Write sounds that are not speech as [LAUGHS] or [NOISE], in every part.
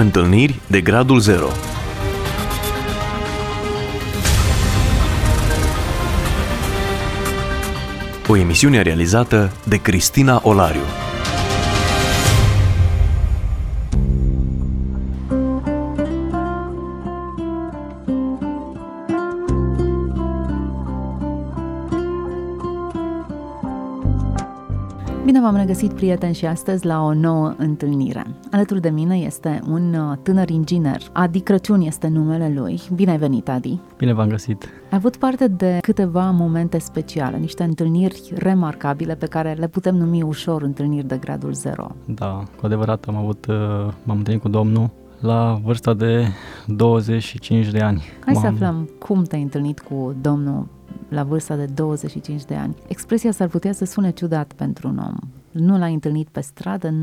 Întâlniri de gradul 0 O emisiune realizată de Cristina Olariu. V-am regăsit, prieteni, și astăzi la o nouă întâlnire. Alături de mine este un uh, tânăr inginer. Adi Crăciun este numele lui. Bine ai venit, Adi! Bine v-am găsit! Ai avut parte de câteva momente speciale, niște întâlniri remarcabile pe care le putem numi ușor întâlniri de gradul 0. Da, cu adevărat am avut, uh, m-am întâlnit cu Domnul la vârsta de 25 de ani. Hai M-am... să aflăm cum te-ai întâlnit cu Domnul la vârsta de 25 de ani. Expresia s-ar putea să sune ciudat pentru un om. Nu l-ai întâlnit pe stradă,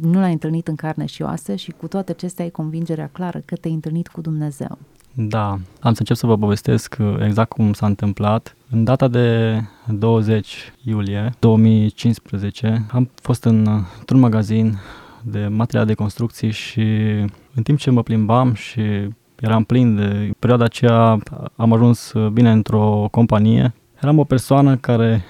nu l-ai întâlnit în carne și oase și cu toate acestea ai convingerea clară că te-ai întâlnit cu Dumnezeu. Da, am să încep să vă povestesc uh, exact cum s-a întâmplat. În data de 20 iulie 2015 am fost în, într-un magazin de materiale de construcții și în timp ce mă plimbam și eram plin de perioada aceea, am ajuns bine într-o companie. Eram o persoană care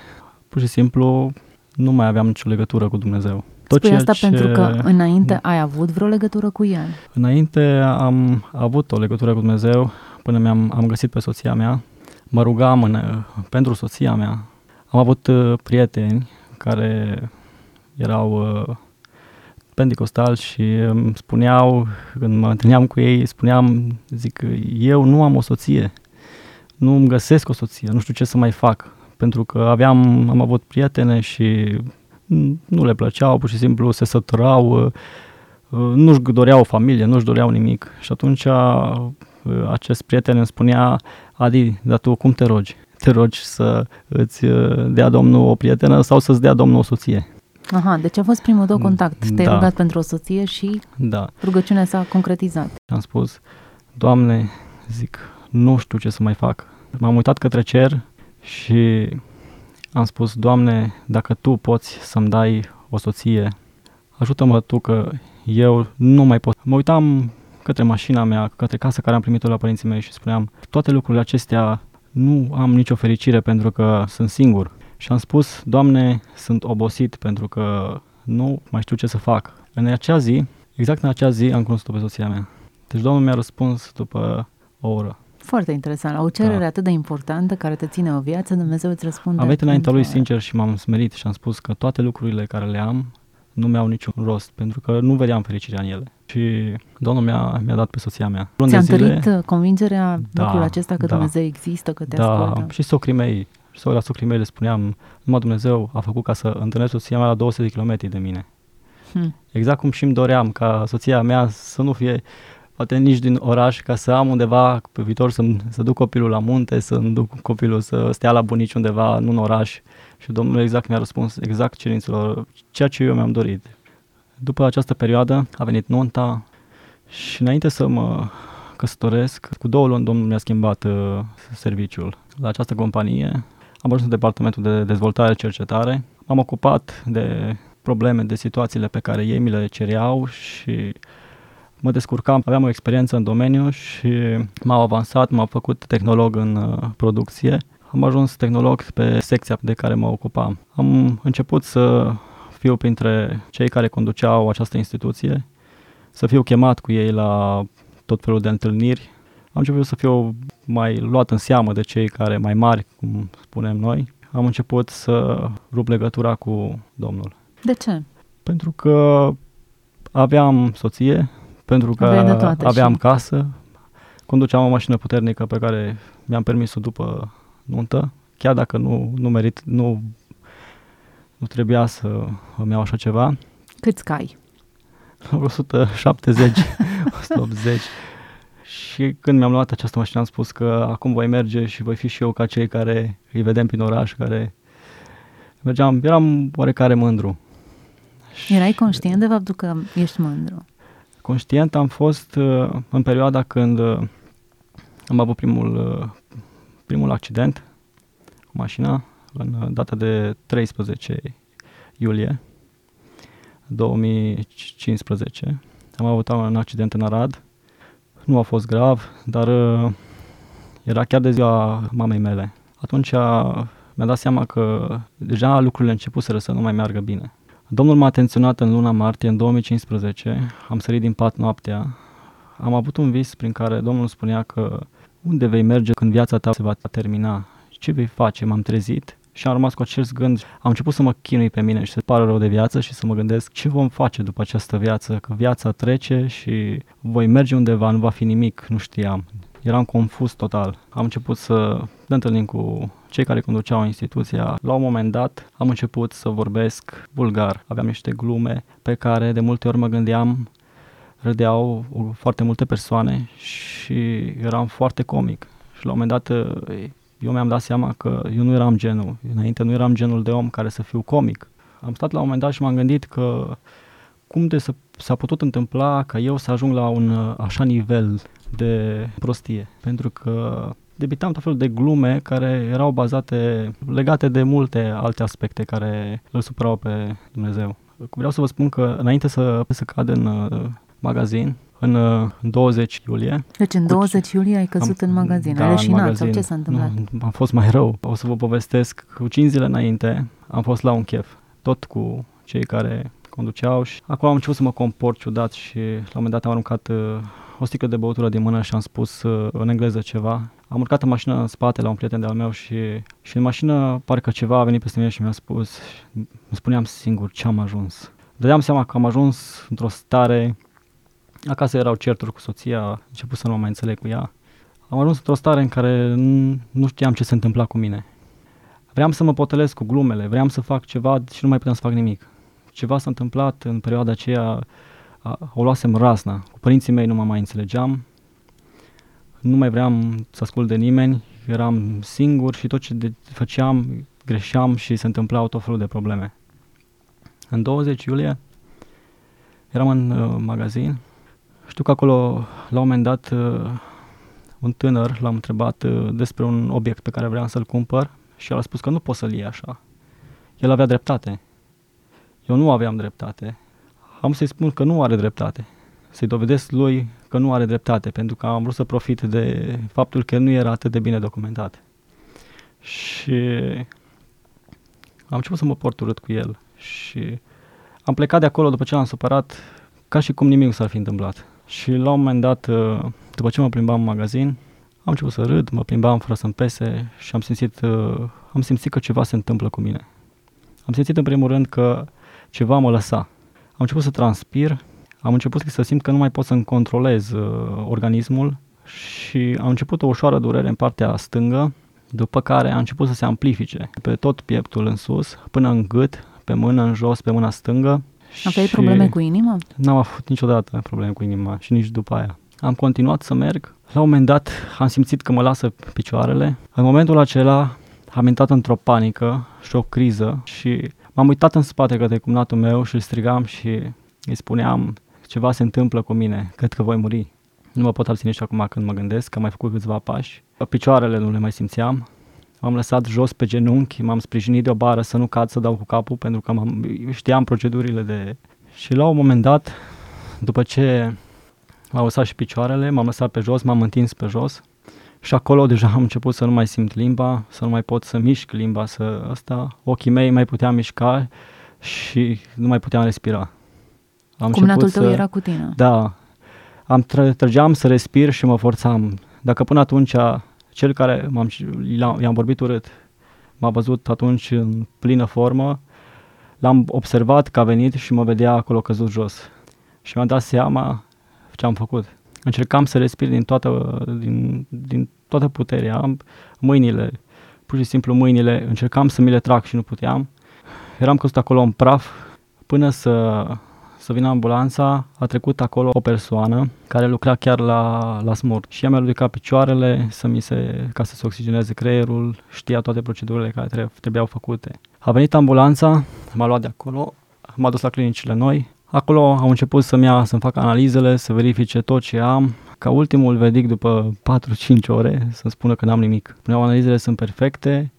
pur și simplu nu mai aveam nicio legătură cu Dumnezeu. Tot Spui asta ce... pentru că înainte ai avut vreo legătură cu El? Înainte am avut o legătură cu Dumnezeu până mi-am am găsit pe soția mea. Mă rugam în, pentru soția mea. Am avut uh, prieteni care erau uh, pentecostal și îmi spuneau, când mă întâlneam cu ei, spuneam, zic, eu nu am o soție, nu îmi găsesc o soție, nu știu ce să mai fac, pentru că aveam, am avut prietene și nu le plăceau, pur și simplu se săturau, nu-și doreau o familie, nu-și doreau nimic. Și atunci acest prieten îmi spunea, Adi, dar tu cum te rogi? Te rogi să îți dea Domnul o prietenă sau să-ți dea Domnul o soție? Aha, deci a fost primul tău contact. Te-ai da. rugat pentru o soție și da. rugăciunea s-a concretizat. Am spus, Doamne, zic, nu știu ce să mai fac. M-am uitat către cer și am spus, Doamne, dacă Tu poți să-mi dai o soție, ajută-mă Tu că eu nu mai pot. Mă uitam către mașina mea, către casa care am primit-o la părinții mei și spuneam, toate lucrurile acestea nu am nicio fericire pentru că sunt singur. Și am spus, Doamne, sunt obosit pentru că nu mai știu ce să fac. În acea zi, exact în acea zi, am cunoscut-o pe soția mea. Deci Domnul mi-a răspuns după o oră. Foarte interesant. La o cerere da. atât de importantă care te ține o viață, Dumnezeu îți răspunde. Am venit înaintea lui sincer și m-am smerit și am spus că toate lucrurile care le am nu mi-au niciun rost, pentru că nu vedeam fericirea în ele. Și Domnul mi-a, mi-a dat pe soția mea. Ți-a întărit zile, convingerea da, lucrul acesta că da, Dumnezeu există, că te da, ascultă? și socrii mei sau la socrii mei le spuneam, numai Dumnezeu a făcut ca să întâlnesc soția mea la 200 de kilometri de mine. Hmm. Exact cum și îmi doream ca soția mea să nu fie poate nici din oraș, ca să am undeva pe viitor să, să duc copilul la munte, să duc copilul să stea la bunici undeva, nu în oraș. Și Domnul exact mi-a răspuns exact cerințelor, ceea ce eu mi-am dorit. După această perioadă a venit nunta și înainte să mă căsătoresc, cu două luni Domnul mi-a schimbat uh, serviciul. La această companie am ajuns în departamentul de dezvoltare cercetare. M-am ocupat de probleme, de situațiile pe care ei mi le cereau și mă descurcam, aveam o experiență în domeniu și m-au avansat, m-am făcut tehnolog în uh, producție. Am ajuns tehnolog pe secția de care mă ocupam. Am început să fiu printre cei care conduceau această instituție, să fiu chemat cu ei la tot felul de întâlniri am început să fiu mai luat în seamă de cei care mai mari, cum spunem noi. Am început să rup legătura cu Domnul. De ce? Pentru că aveam soție, pentru că aveam și... casă, conduceam o mașină puternică pe care mi-am permis-o după nuntă, chiar dacă nu, nu merit, nu, nu trebuia să îmi iau așa ceva. Câți cai? [LAUGHS] 170, 180. [LAUGHS] Și când mi-am luat această mașină am spus că acum voi merge și voi fi și eu ca cei care îi vedem prin oraș, care mergeam, eram oarecare mândru. Erai conștient de faptul că ești mândru? Conștient am fost uh, în perioada când uh, am avut primul, uh, primul accident cu mașina, în data de 13 iulie 2015. am avut un accident în Arad. Nu a fost grav, dar uh, era chiar de ziua mamei mele. Atunci mi-a dat seama că deja lucrurile începuseră să nu mai meargă bine. Domnul m-a atenționat în luna martie, în 2015, am sărit din pat noaptea. Am avut un vis prin care Domnul spunea că unde vei merge când viața ta se va termina? Ce vei face? M-am trezit și am rămas cu acest gând. Am început să mă chinui pe mine și să pară rău de viață și să mă gândesc ce vom face după această viață, că viața trece și voi merge undeva, nu va fi nimic, nu știam. Eram confuz total. Am început să ne întâlnim cu cei care conduceau instituția. La un moment dat am început să vorbesc vulgar. Aveam niște glume pe care de multe ori mă gândeam râdeau foarte multe persoane și eram foarte comic. Și la un moment dat eu mi-am dat seama că eu nu eram genul, înainte nu eram genul de om care să fiu comic. Am stat la un moment dat și m-am gândit că cum de să, s-a putut întâmpla ca eu să ajung la un așa nivel de prostie. Pentru că debitam tot felul de glume care erau bazate, legate de multe alte aspecte care îl supărau pe Dumnezeu. Vreau să vă spun că înainte să, să cad în uh, magazin, în, uh, 20 iulie. Deci în 20 cu, iulie ai căzut am, în magazin, da, ai leșinat sau ce s-a întâmplat? Nu, am fost mai rău. O să vă povestesc. Cu 5 zile înainte am fost la un chef, tot cu cei care conduceau și acolo am început să mă comport ciudat și la un moment dat am aruncat uh, o sticlă de băutură din mână și am spus uh, în engleză ceva. Am urcat în mașină în spate la un prieten de-al meu și, și în mașină parcă ceva a venit peste mine și mi-a spus, îmi spuneam singur ce am ajuns. Dădeam seama că am ajuns într-o stare, acasă erau certuri cu soția, început să nu mă mai înțeleg cu ea. Am ajuns într-o stare în care nu știam ce se întâmpla cu mine. Vreau să mă potelesc cu glumele, vreau să fac ceva și nu mai puteam să fac nimic. Ceva s-a întâmplat în perioada aceea, o luasem rasna. Cu părinții mei nu mă mai înțelegeam, nu mai vreau să ascult de nimeni, eram singur și tot ce de- făceam greșeam și se întâmplau tot felul de probleme. În 20 iulie eram în uh, magazin. Știu că acolo, la un moment dat, uh, un tânăr l-am întrebat uh, despre un obiect pe care vreau să-l cumpăr și el a spus că nu pot să-l iei așa. El avea dreptate. Eu nu aveam dreptate. Am să-i spun că nu are dreptate. Să-i dovedesc lui că nu are dreptate, pentru că am vrut să profit de faptul că nu era atât de bine documentat. Și am început să mă port urât cu el și am plecat de acolo după ce l-am supărat ca și cum nimic nu s-ar fi întâmplat. Și la un moment dat, uh, după ce mă plimbam în magazin, am început să râd, mă plimbam fără să-mi pese și am simțit, uh, am simțit că ceva se întâmplă cu mine. Am simțit în primul rând că ceva mă lăsa. Am început să transpir, am început să simt că nu mai pot să-mi controlez uh, organismul și am început o ușoară durere în partea stângă, după care a început să se amplifice pe tot pieptul în sus, până în gât, pe mână în jos, pe mâna stângă. Aveai probleme cu inima? N-am avut niciodată probleme cu inima și nici după aia. Am continuat să merg. La un moment dat am simțit că mă lasă picioarele. În momentul acela am intrat într-o panică și o criză și m-am uitat în spate către cumnatul meu și îl strigam și îi spuneam ceva se întâmplă cu mine, cred că voi muri. Nu mă pot abține și acum când mă gândesc că am mai făcut câțiva pași. Picioarele nu le mai simțeam. M-am lăsat jos pe genunchi, m-am sprijinit de o bară să nu cad să dau cu capul pentru că m-am, știam procedurile de... Și la un moment dat, după ce m-au lăsat și picioarele, m-am lăsat pe jos, m-am întins pe jos și acolo deja am început să nu mai simt limba, să nu mai pot să mișc limba, să asta, ochii mei mai puteam mișca și nu mai puteam respira. Am Cumnatul tău să, era cu tine. Da. Am tră, trăgeam să respir și mă forțam. Dacă până atunci cel care m-am, i-am vorbit urât m-a văzut atunci în plină formă, l-am observat că a venit și mă vedea acolo căzut jos. Și mi-am dat seama ce am făcut. Încercam să respir din toată, din, din toată puterea, am mâinile, pur și simplu mâinile, încercam să mi le trag și nu puteam. Eram căzut acolo în praf până să să vină ambulanța, a trecut acolo o persoană care lucra chiar la, la smurt și ea mi-a ridicat picioarele să mi se, ca să se oxigeneze creierul, știa toate procedurile care trebuiau făcute. A venit ambulanța, m-a luat de acolo, m-a dus la clinicile noi, acolo au început să-mi ia, să-mi facă analizele, să verifice tot ce am, ca ultimul verdict după 4-5 ore să-mi spună că n-am nimic. Spuneau analizele sunt perfecte,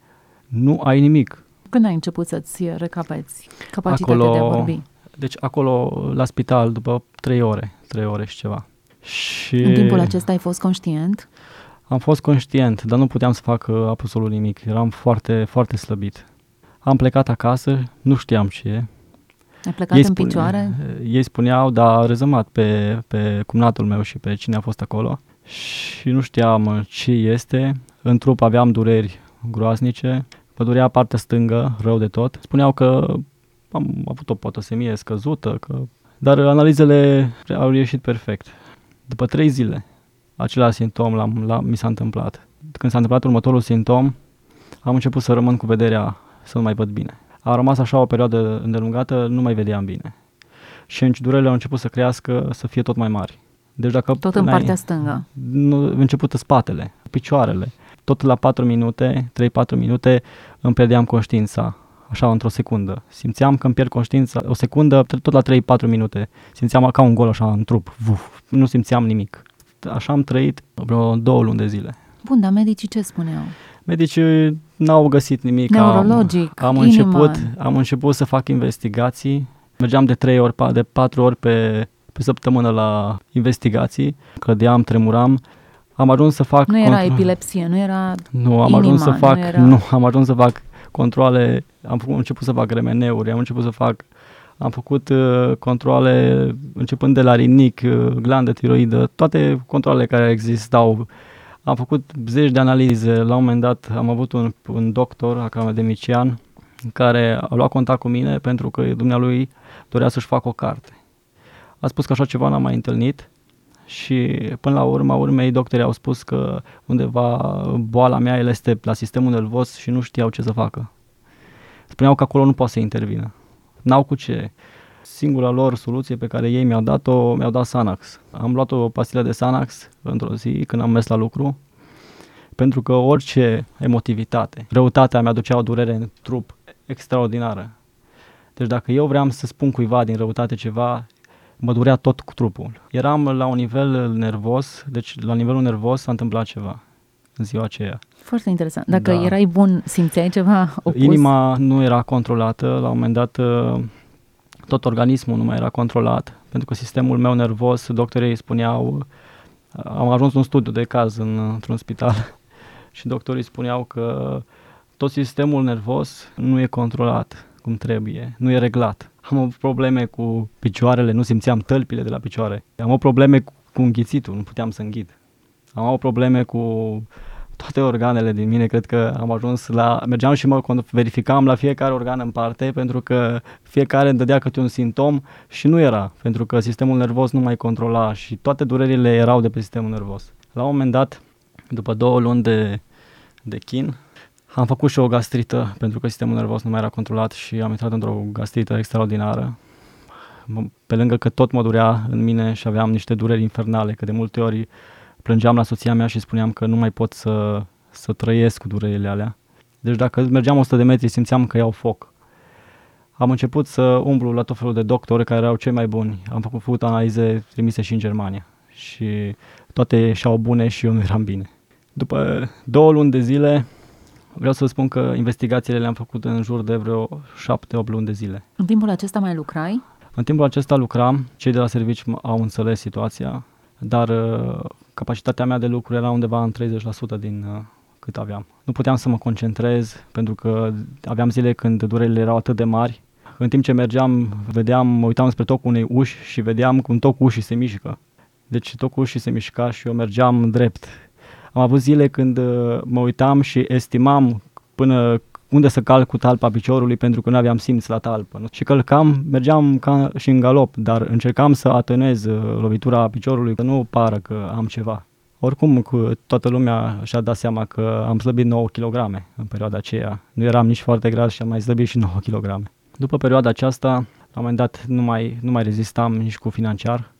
nu ai nimic. Când ai început să-ți recapeți capacitatea Acolo, de a vorbi? Deci acolo, la spital, după trei ore, trei ore și ceva. Și în timpul acesta ai fost conștient? Am fost conștient, dar nu puteam să fac uh, absolut nimic. Eram foarte, foarte slăbit. Am plecat acasă, nu știam ce e. Ai plecat ei în spune, picioare? Ei spuneau, dar rezumat pe, pe cumnatul meu și pe cine a fost acolo și nu știam uh, ce este. În trup aveam dureri groaznice, mă durea partea stângă, rău de tot. Spuneau că am avut o potosemie scăzută, că... dar analizele au ieșit perfect. După trei zile, același simptom l-am, l-am, mi s-a întâmplat. Când s-a întâmplat următorul simptom, am început să rămân cu vederea, să nu mai văd bine. A rămas așa o perioadă îndelungată, nu mai vedeam bine. Și durerile au început să crească, să fie tot mai mari. Deci dacă tot în partea stângă. Nu, început spatele, picioarele. Tot la 4 minute, 3-4 minute îmi pierdeam conștiința, așa într-o secundă. Simțeam că îmi pierd conștiința o secundă, tot la 3-4 minute. Simțeam ca un gol așa în trup. Vuf, nu simțeam nimic. Așa am trăit vreo două luni de zile. Bun, dar medicii ce spuneau? Medicii n-au găsit nimic. Neurologic, am, am început, am început să fac investigații. Mergeam de trei ori, de patru ori pe, pe săptămână la investigații. Cădeam, tremuram. Am ajuns să fac... Nu era contro- epilepsie, nu era Nu, am inima, ajuns să fac... Nu, era... nu, am ajuns să fac controle, am făcut, început să fac remeneuri, am început să fac am făcut uh, controle începând de la rinic, uh, glandă tiroidă, toate controlele care existau. Am făcut zeci de analize. La un moment dat am avut un, un doctor academician care a luat contact cu mine pentru că dumnealui dorea să-și facă o carte. A spus că așa ceva n-am mai întâlnit și până la urma urmei doctorii au spus că undeva boala mea el este la sistemul nervos și nu știau ce să facă. Spuneau că acolo nu poate să intervină. N-au cu ce. Singura lor soluție pe care ei mi-au dat-o, mi-au dat Sanax. Am luat o pastilă de Sanax într-o zi când am mers la lucru, pentru că orice emotivitate, răutatea mi-aducea o durere în trup extraordinară. Deci dacă eu vreau să spun cuiva din răutate ceva, mă durea tot cu trupul. Eram la un nivel nervos, deci la nivelul nervos s-a întâmplat ceva în ziua aceea. Foarte interesant. Dacă da. erai bun, simțeai ceva opus? Inima nu era controlată, la un moment dat uh, tot organismul nu mai era controlat, pentru că sistemul meu nervos, doctorii spuneau, uh, am ajuns un studiu de caz în, într-un spital [LAUGHS] și doctorii spuneau că tot sistemul nervos nu e controlat cum trebuie, nu e reglat. Am avut probleme cu picioarele, nu simțeam tălpile de la picioare. Am avut probleme cu, cu înghițitul, nu puteam să înghid. Am avut probleme cu toate organele din mine, cred că am ajuns la, mergeam și mă verificam la fiecare organ în parte, pentru că fiecare îmi dădea câte un simptom și nu era, pentru că sistemul nervos nu mai controla și toate durerile erau de pe sistemul nervos. La un moment dat, după două luni de, de chin, am făcut și o gastrită, pentru că sistemul nervos nu mai era controlat și am intrat într-o gastrită extraordinară. Pe lângă că tot mă durea în mine și aveam niște dureri infernale, că de multe ori plângeam la soția mea și spuneam că nu mai pot să, să trăiesc cu durerile alea. Deci dacă mergeam 100 de metri simțeam că iau foc. Am început să umblu la tot felul de doctori care erau cei mai buni. Am făcut, făcut analize trimise și în Germania și toate ieșeau bune și eu nu eram bine. După două luni de zile, vreau să spun că investigațiile le-am făcut în jur de vreo șapte-opt luni de zile. În timpul acesta mai lucrai? În timpul acesta lucram, cei de la servici au înțeles situația, dar uh, capacitatea mea de lucru era undeva în 30% din uh, cât aveam. Nu puteam să mă concentrez pentru că aveam zile când durerile erau atât de mari. În timp ce mergeam, vedeam, mă uitam spre tocul unei uși și vedeam cum tocul ușii se mișcă. Deci tocul ușii se mișca și eu mergeam drept. Am avut zile când uh, mă uitam și estimam până unde să calc cu talpa piciorului pentru că nu aveam simț la talpă. Nu? Și călcam, mergeam ca și în galop, dar încercam să atenez uh, lovitura piciorului, să nu pară că am ceva. Oricum, cu toată lumea și-a dat seama că am slăbit 9 kg în perioada aceea. Nu eram nici foarte gras și am mai slăbit și [LAUGHS] 9 kg. După perioada aceasta, la un moment dat, nu mai, nu mai rezistam nici cu financiar.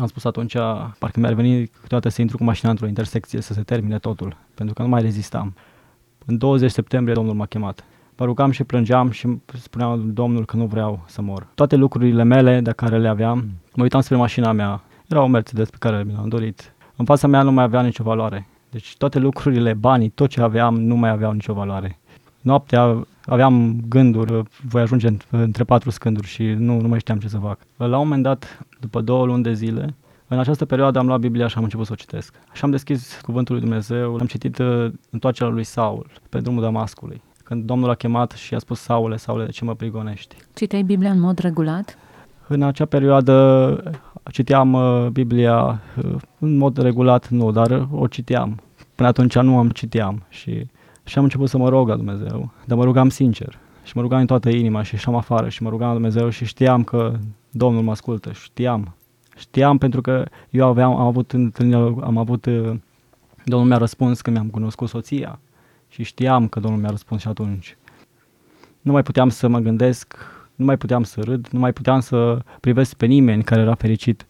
Am spus atunci, parcă mi-ar veni câteodată să intru cu mașina într-o intersecție să se termine totul, pentru că nu mai rezistam. În 20 septembrie Domnul m-a chemat. Mă rugam și plângeam și spuneam Domnul că nu vreau să mor. Toate lucrurile mele de care le aveam, mă uitam spre mașina mea. Era o Mercedes pe care mi l-am dorit. În fața mea nu mai avea nicio valoare. Deci toate lucrurile, banii, tot ce aveam nu mai aveau nicio valoare. Noaptea aveam gânduri, voi ajunge între patru scânduri și nu, nu mai știam ce să fac. La un moment dat, după două luni de zile, în această perioadă am luat Biblia și am început să o citesc. Și am deschis Cuvântul lui Dumnezeu, am citit uh, întoarcerea lui Saul pe drumul Damascului. Când Domnul a chemat și a spus Saule, Saule, de ce mă prigonești? Citeai Biblia în mod regulat? În acea perioadă citeam uh, Biblia uh, în mod regulat, nu, dar o citeam. Până atunci nu am citeam și, și am început să mă rog la Dumnezeu, dar mă rugam sincer și mă rugam în toată inima și ieșeam afară și mă rugam la Dumnezeu și știam că Domnul mă ascultă, știam. Știam pentru că eu aveam, am avut întâlnire, am avut, uh, Domnul mi-a răspuns când mi-am cunoscut soția și știam că Domnul mi-a răspuns și atunci. Nu mai puteam să mă gândesc, nu mai puteam să râd, nu mai puteam să privesc pe nimeni care era fericit,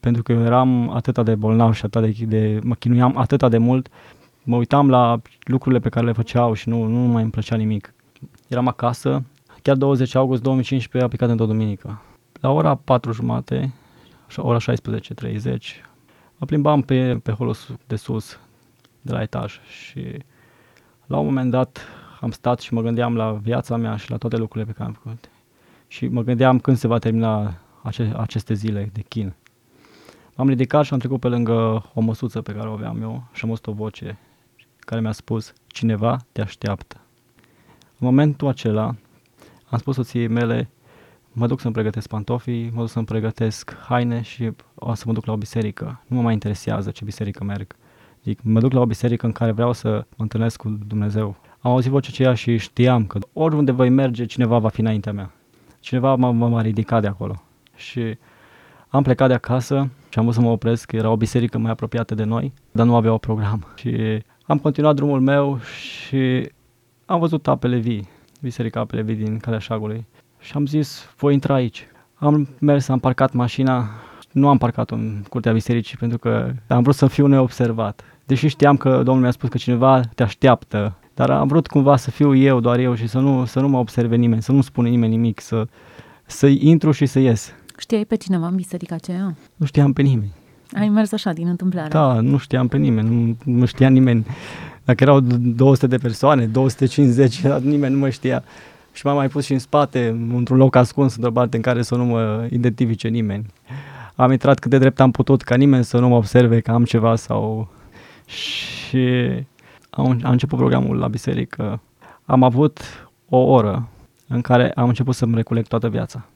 pentru că eu eram atât de bolnav și atât de, de mă chinuiam atât de mult, mă uitam la lucrurile pe care le făceau și nu, nu mai îmi plăcea nimic. Eram acasă, chiar 20 august 2015 a picat într-o duminică. La ora 4 jumate, ora 16.30, mă plimbam pe, pe holul de sus, de la etaj și la un moment dat am stat și mă gândeam la viața mea și la toate lucrurile pe care am făcut. Și mă gândeam când se va termina ace- aceste zile de chin. M-am ridicat și am trecut pe lângă o măsuță pe care o aveam eu și am auzit o voce care mi-a spus, cineva te așteaptă. În momentul acela am spus soției mele, mă duc să-mi pregătesc pantofii, mă duc să-mi pregătesc haine și o să mă duc la o biserică. Nu mă mai interesează ce biserică merg. Zic, mă duc la o biserică în care vreau să mă întâlnesc cu Dumnezeu. Am auzit vocea aceea și știam că oriunde voi merge, cineva va fi înaintea mea. Cineva m-a, m-a ridicat de acolo. Și am plecat de acasă și am vrut să mă opresc, era o biserică mai apropiată de noi, dar nu avea o program. Și am continuat drumul meu și am văzut apele vii, biserica apele vii din Calea Șagului. Și am zis, voi intra aici. Am mers, am parcat mașina, nu am parcat în curtea bisericii pentru că am vrut să fiu neobservat. Deși știam că Domnul mi-a spus că cineva te așteaptă, dar am vrut cumva să fiu eu, doar eu și să nu, să nu mă observe nimeni, să nu spune nimeni nimic, să, să intru și să ies. Știai pe cineva în biserica aceea? Nu știam pe nimeni. Ai mers așa, din întâmplare? Da, nu știam pe nimeni, nu, nu știa nimeni. Dacă erau 200 de persoane, 250, nimeni nu mă știa. Și m-am mai pus și în spate, într-un loc ascuns, într-o parte în care să nu mă identifice nimeni. Am intrat cât de drept am putut, ca nimeni să nu mă observe că am ceva sau... Și am, am început programul la biserică. Am avut o oră în care am început să-mi recolect toată viața.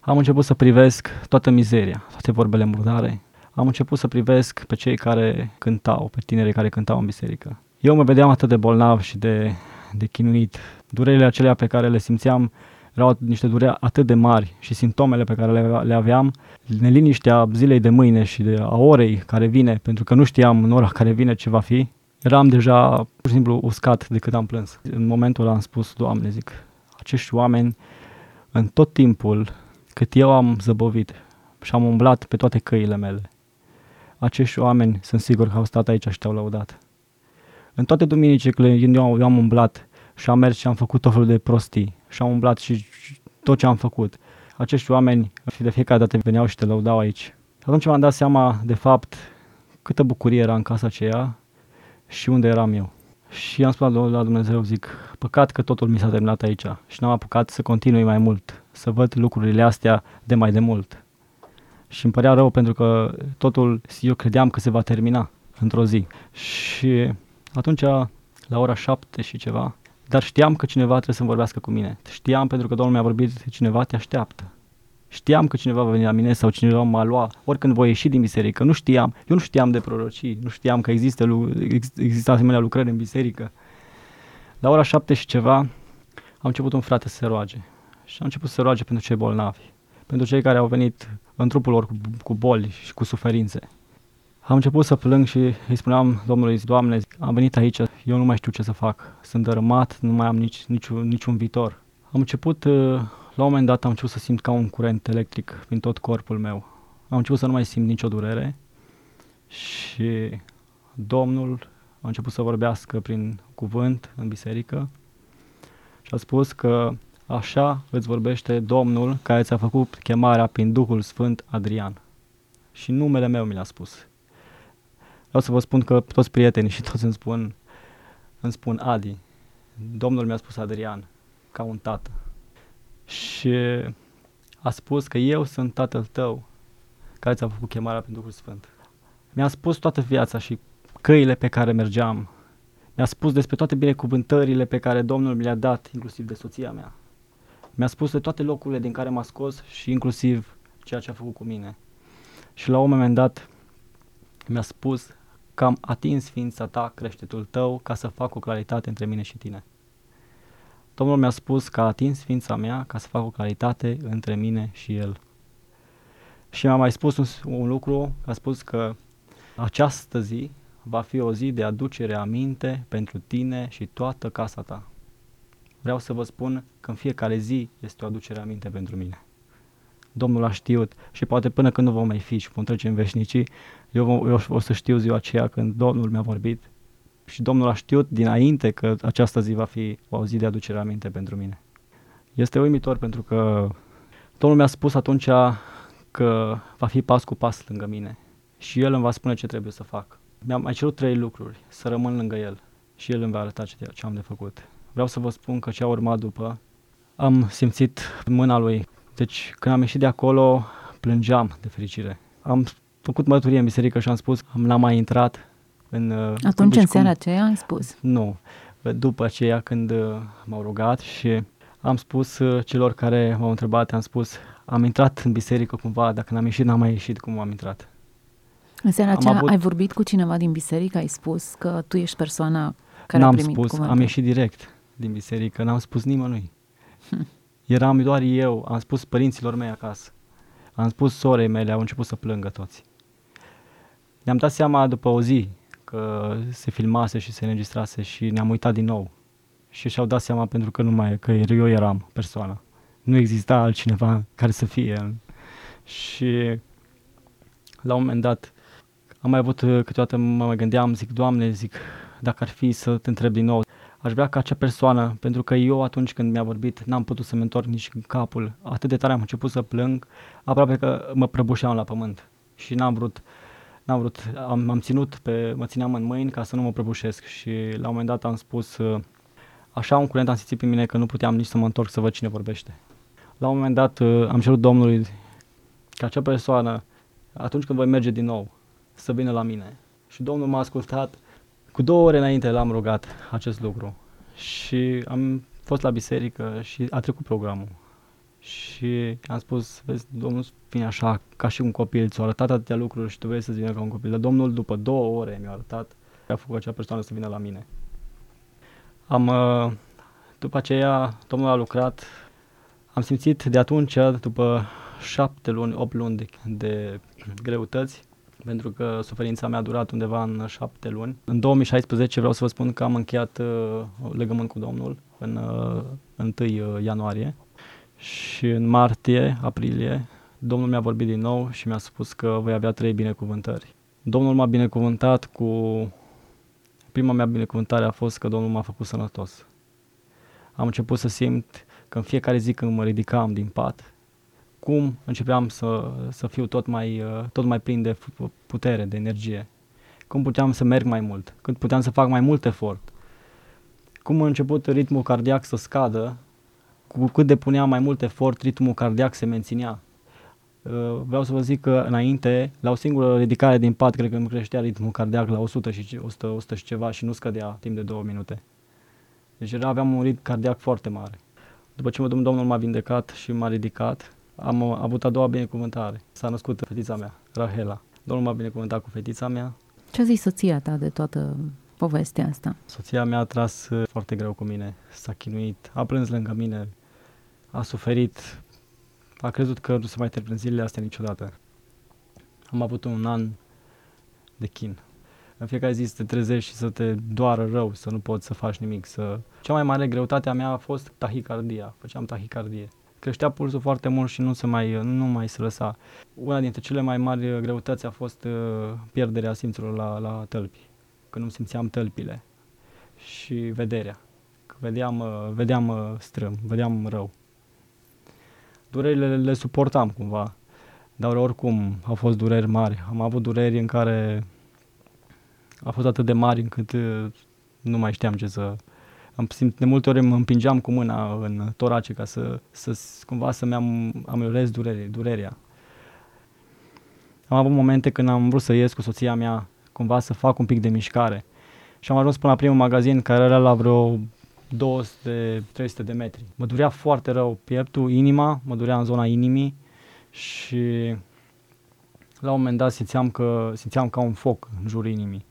Am început să privesc toată mizeria, toate vorbele murdare. Am început să privesc pe cei care cântau, pe tinerii care cântau în biserică. Eu mă vedeam atât de bolnav și de, de chinuit. Durerile acelea pe care le simțeam erau niște dureri atât de mari și simptomele pe care le, le aveam, neliniștea zilei de mâine și de a orei care vine, pentru că nu știam în ora care vine ce va fi, eram deja pur și simplu uscat de cât am plâns. În momentul ăla am spus, Doamne, zic, acești oameni în tot timpul cât eu am zăbovit și am umblat pe toate căile mele, acești oameni sunt sigur că au stat aici și te-au lăudat. În toate duminicile eu, eu am umblat și am mers și am făcut tot felul de prostii și am umblat și tot ce am făcut. Acești oameni și de fiecare dată veneau și te lăudau aici. Atunci m-am dat seama, de fapt, câtă bucurie era în casa aceea și unde eram eu. Și am spus la Dumnezeu, zic, păcat că totul mi s-a terminat aici și n-am apucat să continui mai mult, să văd lucrurile astea de mai de mult. Și îmi părea rău pentru că totul, eu credeam că se va termina într-o zi. Și atunci, la ora șapte și ceva, dar știam că cineva trebuie să-mi vorbească cu mine. Știam pentru că Domnul mi-a vorbit, cineva te așteaptă. Știam că cineva va veni la mine sau cineva m-a lua oricând voi ieși din biserică. Nu știam. Eu nu știam de prorocii. Nu știam că există, există asemenea lucrări în biserică. La ora șapte și ceva am început un frate să se roage. Și am început să se roage pentru cei bolnavi. Pentru cei care au venit în trupul lor cu, cu boli și cu suferințe. Am început să plâng și îi spuneam Domnului, Doamne, am venit aici, eu nu mai știu ce să fac. Sunt dărâmat, nu mai am nici, niciun, niciun viitor. Am început uh, la un moment dat am început să simt ca un curent electric prin tot corpul meu. Am început să nu mai simt nicio durere și Domnul a început să vorbească prin cuvânt în biserică și a spus că așa îți vorbește Domnul care ți-a făcut chemarea prin Duhul Sfânt Adrian. Și numele meu mi l-a spus. Vreau să vă spun că toți prietenii și toți îmi spun, îmi spun Adi. Domnul mi-a spus Adrian, ca un tată. Și a spus că eu sunt tatăl tău care ți-a făcut chemarea pentru Duhul Sfânt. Mi-a spus toată viața și căile pe care mergeam. Mi-a spus despre toate binecuvântările pe care Domnul mi le-a dat, inclusiv de soția mea. Mi-a spus de toate locurile din care m-a scos și inclusiv ceea ce a făcut cu mine. Și la un moment dat mi-a spus că am atins ființa ta, creștetul tău, ca să fac o claritate între mine și tine. Domnul mi-a spus că a atins ființa mea ca să fac o claritate între mine și el. Și mi-a mai spus un, un lucru, a spus că această zi va fi o zi de aducere aminte pentru tine și toată casa ta. Vreau să vă spun că în fiecare zi este o aducere aminte pentru mine. Domnul a știut și poate până când nu vom mai fi și vom trece în veșnicii, eu, eu o să știu ziua aceea când Domnul mi-a vorbit și Domnul a știut dinainte că această zi va fi o zi de aducere aminte pentru mine. Este uimitor pentru că Domnul mi-a spus atunci că va fi pas cu pas lângă mine și El îmi va spune ce trebuie să fac. Mi-am mai cerut trei lucruri, să rămân lângă El și El îmi va arăta ce, ce am de făcut. Vreau să vă spun că ce a urmat după, am simțit mâna Lui. Deci când am ieșit de acolo, plângeam de fericire. Am făcut mărturie în biserică și am spus, am n-am mai intrat în... Uh, Atunci, în seara aceea, ai spus? Nu. După aceea, când uh, m-au rugat și am spus uh, celor care m-au întrebat, am spus, am intrat în biserică cumva, dacă n-am ieșit, n-am mai ieșit cum am intrat. În seara aceea avut... ai vorbit cu cineva din biserică, ai spus că tu ești persoana care n-am a primit spus, cuvântul. am ieșit direct din biserică, n-am spus nimănui. Hm. [LAUGHS] Eram doar eu, am spus părinților mei acasă. Am spus sorei mele, au început să plângă toți. Ne-am dat seama după o zi că se filmase și se înregistrase și ne-am uitat din nou. Și și-au dat seama pentru că nu mai, că eu eram persoana. Nu exista altcineva care să fie. Și la un moment dat am mai avut câteodată mă mai gândeam, zic, Doamne, zic, dacă ar fi să te întreb din nou, aș vrea ca acea persoană, pentru că eu atunci când mi-a vorbit n-am putut să-mi întorc nici în capul, atât de tare am început să plâng, aproape că mă prăbușeam la pământ și n-am vrut n-am vrut, am, am ținut pe, mă țineam în mâini ca să nu mă prăbușesc și la un moment dat am spus, uh, așa un curent am simțit pe mine că nu puteam nici să mă întorc să văd cine vorbește. La un moment dat uh, am cerut Domnului ca acea persoană, atunci când voi merge din nou, să vină la mine. Și Domnul m-a ascultat. Cu două ore înainte l-am rugat acest lucru. Și am fost la biserică și a trecut programul și am spus, vezi, Domnul vine așa ca și un copil, ți-a arătat atâtea lucruri și tu vrei să-ți vină ca un copil. Dar Domnul după două ore mi-a arătat că a făcut acea persoană să vină la mine. Am, uh, după aceea, Domnul a lucrat, am simțit de atunci, după șapte luni, opt luni de, de greutăți, pentru că suferința mea a durat undeva în șapte luni. În 2016 vreau să vă spun că am încheiat uh, legământ cu Domnul în uh, 1 uh, ianuarie și în martie, aprilie, Domnul mi-a vorbit din nou și mi-a spus că voi avea trei binecuvântări. Domnul m-a binecuvântat cu... Prima mea binecuvântare a fost că Domnul m-a făcut sănătos. Am început să simt că în fiecare zi când mă ridicam din pat, cum începeam să, să fiu tot mai, tot mai plin de putere, de energie. Cum puteam să merg mai mult, când puteam să fac mai mult efort. Cum a început ritmul cardiac să scadă cu cât depunea mai mult efort, ritmul cardiac se menținea. Uh, vreau să vă zic că înainte, la o singură ridicare din pat, cred că îmi creștea ritmul cardiac la 100 și, 100, 100 și ceva și nu scădea timp de două minute. Deci aveam un ritm cardiac foarte mare. După ce Domnul m-a vindecat și m-a ridicat, am avut a doua binecuvântare. S-a născut fetița mea, Rahela. Domnul m-a binecuvântat cu fetița mea. Ce a zis soția ta de toată povestea asta? Soția mea a tras uh, foarte greu cu mine, s-a chinuit, a plâns lângă mine, a suferit, a crezut că nu se mai termină zilele astea niciodată. Am avut un an de chin. În fiecare zi să te trezești și să te doară rău, să nu poți să faci nimic. Să... Cea mai mare greutate a mea a fost tahicardia. Făceam tahicardie. Creștea pulsul foarte mult și nu, se mai, nu mai se lăsa. Una dintre cele mai mari greutăți a fost uh, pierderea simțurilor la, la tălpi. Când nu simțeam tălpile și vederea. Că vedeam, uh, vedeam uh, strâm, vedeam rău durerile le suportam cumva, dar oricum au fost dureri mari. Am avut dureri în care a fost atât de mari încât uh, nu mai știam ce să... Am simt, de multe ori mă împingeam cu mâna în torace ca să, să cumva să-mi am, ameliorez durere, durerea. Am avut momente când am vrut să ies cu soția mea, cumva să fac un pic de mișcare. Și am ajuns până la primul magazin care era la vreo 200-300 de metri. Mă durea foarte rău pieptul, inima, mă durea în zona inimii și la un moment dat simțeam, că, simțeam ca un foc în jurul inimii.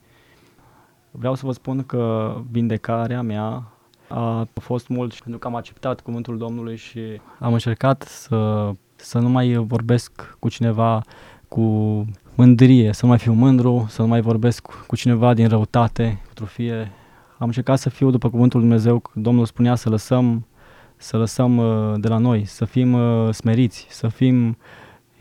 Vreau să vă spun că vindecarea mea a fost mult și pentru că am acceptat cuvântul Domnului și am încercat să, să nu mai vorbesc cu cineva cu mândrie, să nu mai fiu mândru, să nu mai vorbesc cu cineva din răutate, cu trufie. Am încercat să fiu după cuvântul Lui Dumnezeu, Domnul spunea să lăsăm, să lăsăm uh, de la noi, să fim uh, smeriți, să fim...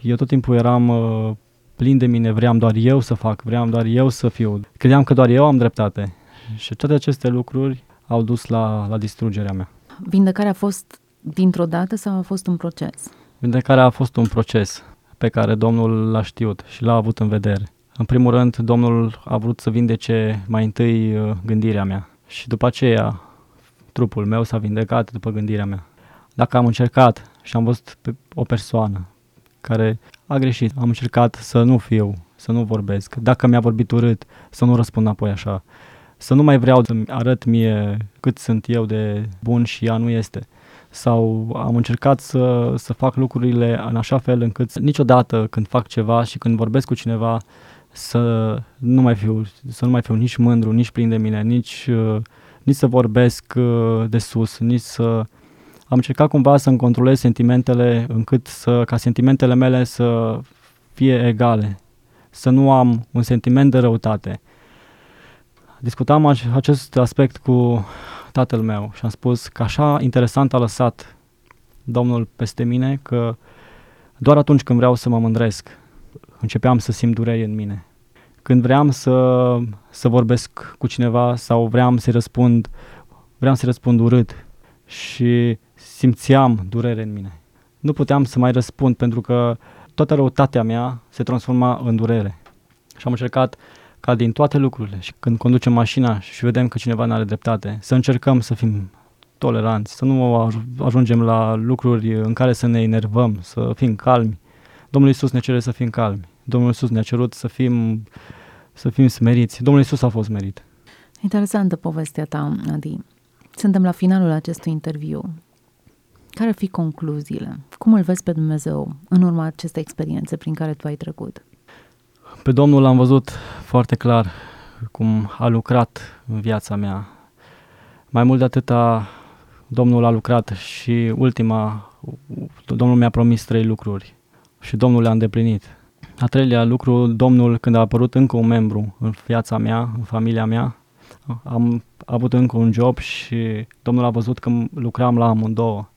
Eu tot timpul eram uh, plin de mine, vreau doar eu să fac, vreau doar eu să fiu. Credeam că doar eu am dreptate. Și toate aceste lucruri au dus la, la distrugerea mea. Vindecarea a fost dintr-o dată sau a fost un proces? Vindecarea a fost un proces pe care Domnul l-a știut și l-a avut în vedere. În primul rând, Domnul a vrut să vindece mai întâi uh, gândirea mea și după aceea trupul meu s-a vindecat după gândirea mea. Dacă am încercat și am văzut pe o persoană care a greșit, am încercat să nu fiu, să nu vorbesc, dacă mi-a vorbit urât, să nu răspund apoi așa, să nu mai vreau să-mi arăt mie cât sunt eu de bun și ea nu este sau am încercat să, să fac lucrurile în așa fel încât niciodată când fac ceva și când vorbesc cu cineva să nu mai fiu, să nu mai fiu nici mândru, nici plin de mine, nici, uh, nici să vorbesc uh, de sus, nici să... Am încercat cumva să-mi controlez sentimentele încât să, ca sentimentele mele să fie egale, să nu am un sentiment de răutate. Discutam acest aspect cu tatăl meu și am spus că așa interesant a lăsat Domnul peste mine că doar atunci când vreau să mă mândresc, începeam să simt durere în mine. Când vreau să, să vorbesc cu cineva sau vreau să-i răspund, vreau să-i răspund urât și simțeam durere în mine. Nu puteam să mai răspund pentru că toată răutatea mea se transforma în durere. Și am încercat ca din toate lucrurile și când conducem mașina și vedem că cineva nu are dreptate, să încercăm să fim toleranți, să nu ajungem la lucruri în care să ne enervăm, să fim calmi. Domnul Isus ne cere să fim calmi. Domnul Isus ne-a cerut să fim, să fim smeriți. Domnul Isus a fost smerit. Interesantă povestea ta, Adi. Suntem la finalul acestui interviu. Care ar fi concluziile? Cum îl vezi pe Dumnezeu în urma acestei experiențe prin care tu ai trecut? Pe Domnul l-am văzut foarte clar cum a lucrat în viața mea. Mai mult de atâta, Domnul a lucrat și ultima, Domnul mi-a promis trei lucruri și Domnul le-a îndeplinit. A treilea lucru, Domnul, când a apărut încă un membru în viața mea, în familia mea, am avut încă un job și Domnul a văzut că lucram la amândouă.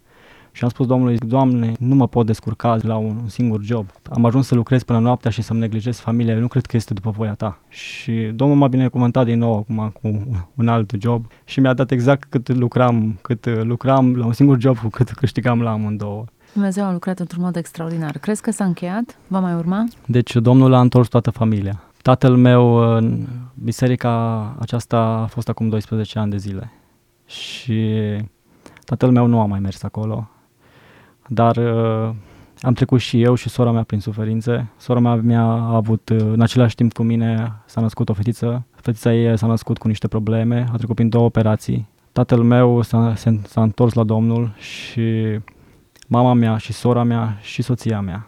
Și am spus Domnului, Doamne, nu mă pot descurca la un, un singur job. Am ajuns să lucrez până noaptea și să-mi neglijez familia. Eu nu cred că este după voia ta. Și Domnul m-a binecuvântat din nou acum cu un alt job și mi-a dat exact cât lucram, cât lucram la un singur job cu cât câștigam la amândouă. Dumnezeu a lucrat într-un mod extraordinar. Crezi că s-a încheiat? Va mai urma? Deci Domnul a întors toată familia. Tatăl meu în biserica aceasta a fost acum 12 ani de zile și tatăl meu nu a mai mers acolo dar uh, am trecut și eu și sora mea prin suferințe. Sora mea mi-a avut, uh, în același timp cu mine, s-a născut o fetiță. Fetița ei s-a născut cu niște probleme, a trecut prin două operații. Tatăl meu s-a, s-a întors la Domnul și mama mea și sora mea și soția mea.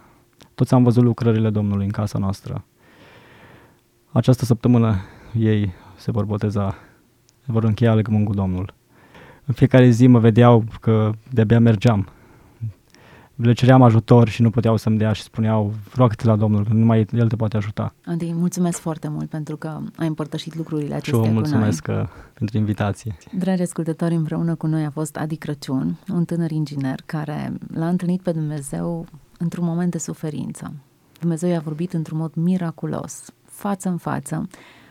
Toți am văzut lucrările Domnului în casa noastră. Această săptămână ei se vor boteza, se vor încheia legământ cu Domnul. În fiecare zi mă vedeau că de-abia mergeam le ceream ajutor și nu puteau să-mi dea și spuneau, roagă-te la Domnul, că numai El te poate ajuta. Adi, mulțumesc foarte mult pentru că ai împărtășit lucrurile acestea și eu mulțumesc cu noi. Uh, pentru invitație. Dragi ascultători, împreună cu noi a fost Adi Crăciun, un tânăr inginer care l-a întâlnit pe Dumnezeu într-un moment de suferință. Dumnezeu i-a vorbit într-un mod miraculos, față în față,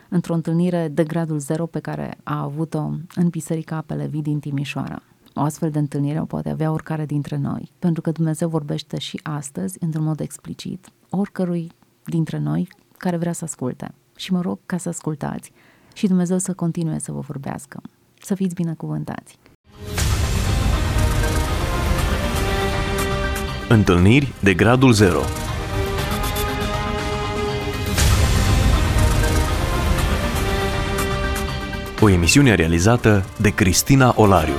într-o întâlnire de gradul zero pe care a avut-o în Biserica Apele Vii din Timișoara. O astfel de întâlnire o poate avea oricare dintre noi, pentru că Dumnezeu vorbește și astăzi, într-un mod explicit, oricărui dintre noi care vrea să asculte. Și mă rog ca să ascultați și Dumnezeu să continue să vă vorbească. Să fiți binecuvântați! Întâlniri de gradul 0 O emisiune realizată de Cristina Olariu.